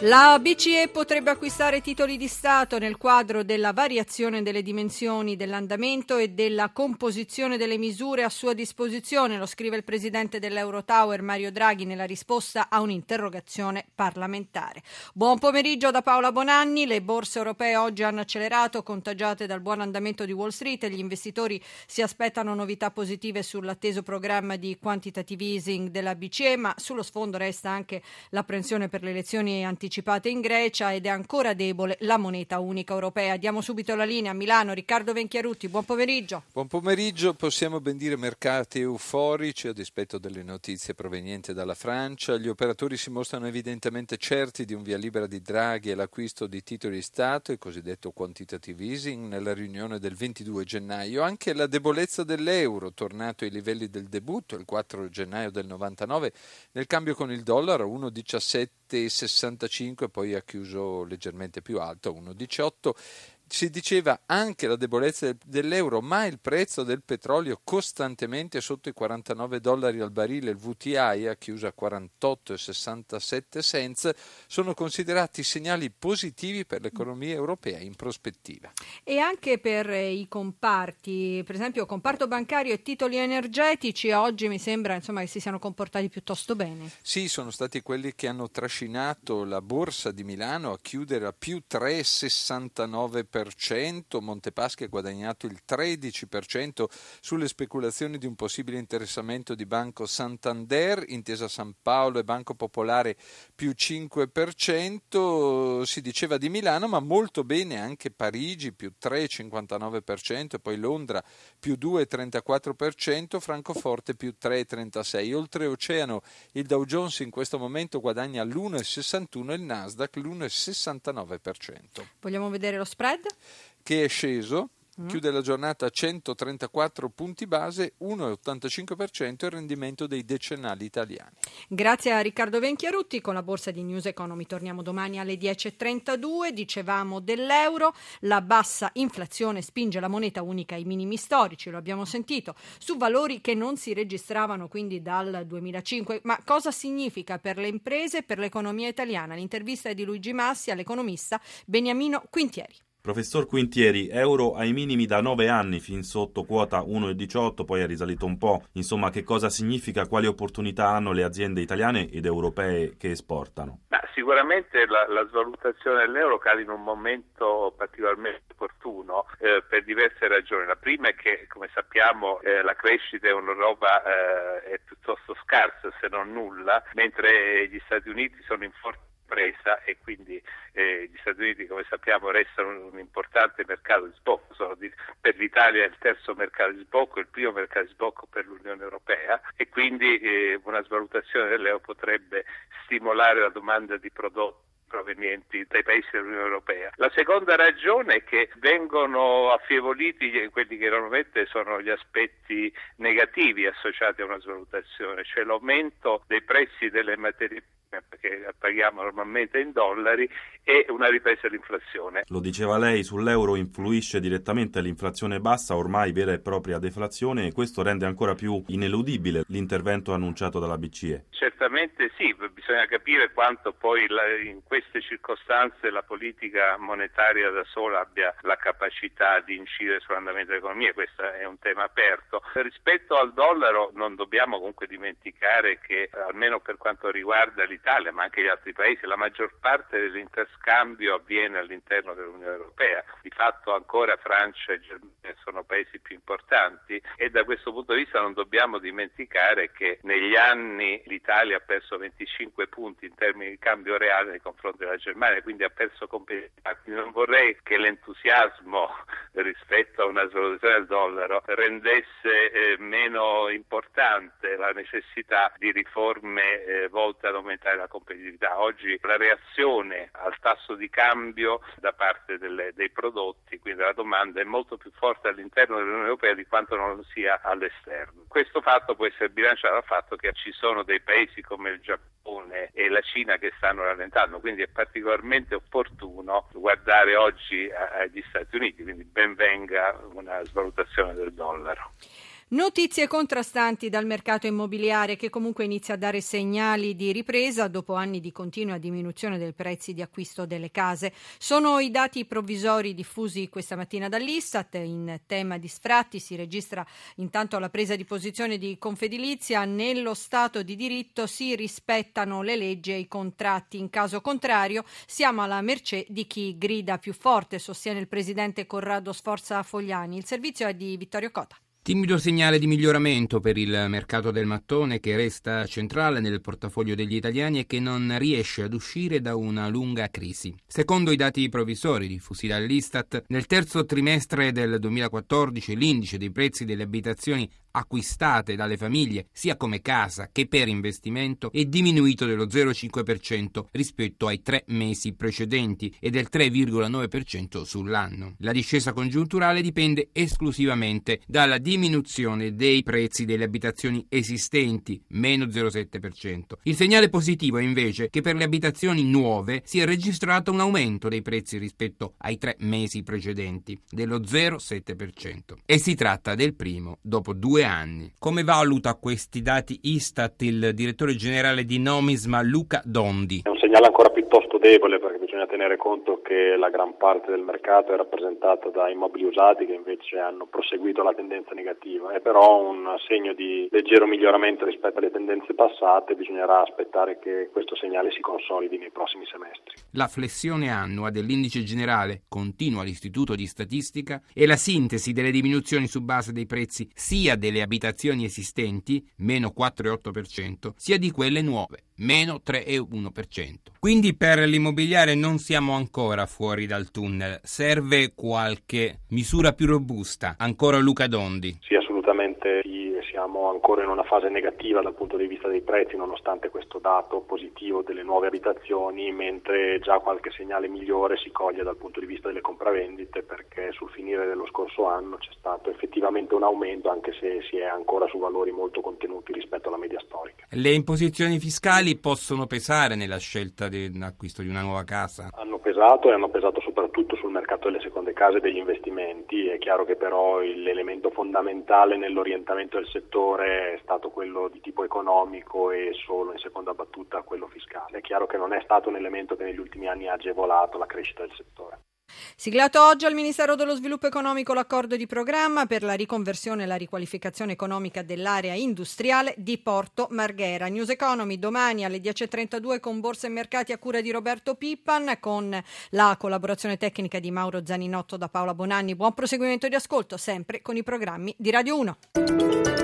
La BCE potrebbe acquistare titoli di Stato nel quadro della variazione delle dimensioni dell'andamento e della composizione delle misure a sua disposizione, lo scrive il presidente dell'Eurotower Mario Draghi nella risposta a un'interrogazione parlamentare. Buon pomeriggio da Paola Bonanni. Le borse europee oggi hanno accelerato, contagiate dal buon andamento di Wall Street e gli investitori si aspettano novità positive sull'atteso programma di quantitative easing della BCE, ma sullo sfondo resta anche l'apprensione per le elezioni anticipate anticipate in Grecia ed è ancora debole la moneta unica europea. Diamo subito la linea a Milano. Riccardo Venchiarutti, buon pomeriggio. Buon pomeriggio, possiamo ben dire mercati euforici a dispetto delle notizie provenienti dalla Francia. Gli operatori si mostrano evidentemente certi di un via libera di Draghi e l'acquisto di titoli di Stato, il cosiddetto quantitative easing, nella riunione del 22 gennaio. Anche la debolezza dell'euro, tornato ai livelli del debutto il 4 gennaio del 99, nel cambio con il dollaro 1,1765 1,5 poi ha chiuso leggermente più alto, 1,18 si diceva anche la debolezza dell'euro, ma il prezzo del petrolio costantemente sotto i 49 dollari al barile, il VTI ha chiuso a 48,67 cents, sono considerati segnali positivi per l'economia europea in prospettiva. E anche per i comparti, per esempio comparto bancario e titoli energetici, oggi mi sembra insomma, che si siano comportati piuttosto bene. Sì, sono stati quelli che hanno trascinato la borsa di Milano a chiudere a più 3,69%. 13%, Montepaschi ha guadagnato il 13% sulle speculazioni di un possibile interessamento di Banco Santander, Intesa San Paolo e Banco Popolare più 5%, si diceva di Milano, ma molto bene anche Parigi più 3,59%, poi Londra più 2,34%, Francoforte più 3,36%. Oltreoceano il Dow Jones in questo momento guadagna l'1,61% e il Nasdaq l'1,69%. Vogliamo vedere lo spread? Che è sceso Mm. Chiude la giornata a 134 punti base, 1,85% il rendimento dei decennali italiani. Grazie a Riccardo Venchiarutti con la borsa di News Economy. Torniamo domani alle 10.32. Dicevamo dell'euro, la bassa inflazione spinge la moneta unica ai minimi storici, lo abbiamo sentito, su valori che non si registravano quindi dal 2005. Ma cosa significa per le imprese e per l'economia italiana? L'intervista è di Luigi Massi all'economista Beniamino Quintieri. Professor Quintieri, euro ai minimi da 9 anni, fin sotto quota 1,18, poi è risalito un po'. Insomma, che cosa significa, quali opportunità hanno le aziende italiane ed europee che esportano? Ma sicuramente la, la, svalutazione dell'euro cade in un momento particolarmente opportuno eh, per diverse ragioni. La prima è che, come sappiamo, eh, la crescita in Europa eh, è piuttosto scarsa, se non nulla, mentre gli Stati Uniti sono in forte presa e quindi eh, gli Stati Uniti come sappiamo restano un importante mercato di sbocco, di, per l'Italia il terzo mercato di sbocco, il primo mercato di sbocco per l'Unione Europea e quindi eh, una svalutazione dell'euro potrebbe stimolare la domanda di prodotti provenienti dai paesi dell'Unione Europea. La seconda ragione è che vengono affievoliti quelli che normalmente sono gli aspetti negativi associati a una svalutazione, cioè l'aumento dei prezzi delle materie prime perché paghiamo normalmente in dollari, e una ripresa dell'inflazione. Lo diceva lei, sull'euro influisce direttamente l'inflazione bassa, ormai vera e propria deflazione, e questo rende ancora più ineludibile l'intervento annunciato dalla BCE. Certamente sì, bisogna capire quanto poi in queste circostanze la politica monetaria da sola abbia la capacità di incidere sull'andamento dell'economia, questo è un tema aperto. Rispetto al dollaro non dobbiamo comunque dimenticare che almeno per quanto riguarda l'Italia l'Italia ma anche gli altri paesi, la maggior parte dell'interscambio avviene all'interno dell'Unione Europea. Di fatto ancora Francia e Germania sono paesi più importanti e da questo punto di vista non dobbiamo dimenticare che negli anni l'Italia ha perso 25 punti in termini di cambio reale nei confronti della Germania, quindi ha perso competitività. Non vorrei che l'entusiasmo rispetto a una svalutazione del dollaro rendesse eh, meno importante la necessità di riforme eh, volte ad aumentare aumentare la competitività. Oggi la reazione al tasso di cambio da parte delle, dei prodotti, quindi la domanda, è molto più forte all'interno dell'Unione Europea di quanto non sia all'esterno. Questo fatto può essere bilanciato dal fatto che ci sono dei paesi come il Giappone e la Cina che stanno rallentando, quindi è particolarmente opportuno guardare oggi agli Stati Uniti, quindi ben venga una svalutazione del dollaro. Notizie contrastanti dal mercato immobiliare che comunque inizia a dare segnali di ripresa dopo anni di continua diminuzione dei prezzi di acquisto delle case. Sono i dati provvisori diffusi questa mattina dall'Istat. In tema di sfratti si registra intanto la presa di posizione di Confedilizia. Nello Stato di diritto si rispettano le leggi e i contratti. In caso contrario siamo alla mercé di chi grida più forte, sostiene il presidente Corrado Sforza Fogliani. Il servizio è di Vittorio Cota. Timido segnale di miglioramento per il mercato del mattone che resta centrale nel portafoglio degli italiani e che non riesce ad uscire da una lunga crisi. Secondo i dati provvisori diffusi dall'Istat, nel terzo trimestre del 2014 l'indice dei prezzi delle abitazioni acquistate dalle famiglie sia come casa che per investimento è diminuito dello 0,5% rispetto ai tre mesi precedenti e del 3,9% sull'anno. La discesa congiunturale dipende esclusivamente dalla diminuzione dei prezzi delle abitazioni esistenti, meno 0,7%. Il segnale positivo è invece che per le abitazioni nuove si è registrato un aumento dei prezzi rispetto ai tre mesi precedenti, dello 0,7%. E si tratta del primo dopo due anni. Come valuta questi dati Istat il direttore generale di Nomisma Luca Dondi? È un segnale ancora piuttosto debole perché bisogna tenere conto che la gran parte del mercato è rappresentata da immobili usati che invece hanno proseguito la tendenza negativa. È però un segno di leggero miglioramento rispetto alle tendenze passate, bisognerà aspettare che questo segnale si consolidi nei prossimi semestri. La flessione annua dell'indice generale, continua l'Istituto di Statistica, è la sintesi delle diminuzioni su base dei prezzi sia delle abitazioni esistenti, meno 4,8%, sia di quelle nuove, meno 3,1%. Quindi per l'immobiliare non siamo ancora fuori dal tunnel, serve qualche misura più robusta. Ancora Luca Dondi. Sì, assolutamente sì siamo ancora in una fase negativa dal punto di vista dei prezzi nonostante questo dato positivo delle nuove abitazioni, mentre già qualche segnale migliore si coglie dal punto di vista delle compravendite perché sul finire dello scorso anno c'è stato effettivamente un aumento anche se si è ancora su valori molto contenuti rispetto alla media storica. Le imposizioni fiscali possono pesare nella scelta dell'acquisto di una nuova casa? Hanno pesato e hanno pesato soprattutto sul mercato delle seconde case e degli investimenti. È chiaro che però l'elemento fondamentale nell'orientamento del settore è stato quello di tipo economico e solo in seconda battuta quello fiscale. È chiaro che non è stato un elemento che negli ultimi anni ha agevolato la crescita del settore. Siglato oggi al Ministero dello Sviluppo Economico l'accordo di programma per la riconversione e la riqualificazione economica dell'area industriale di Porto Marghera. News Economy domani alle 10.32 con Borsa e Mercati a cura di Roberto Pippan con la collaborazione tecnica di Mauro Zaninotto da Paola Bonanni. Buon proseguimento di ascolto sempre con i programmi di Radio 1.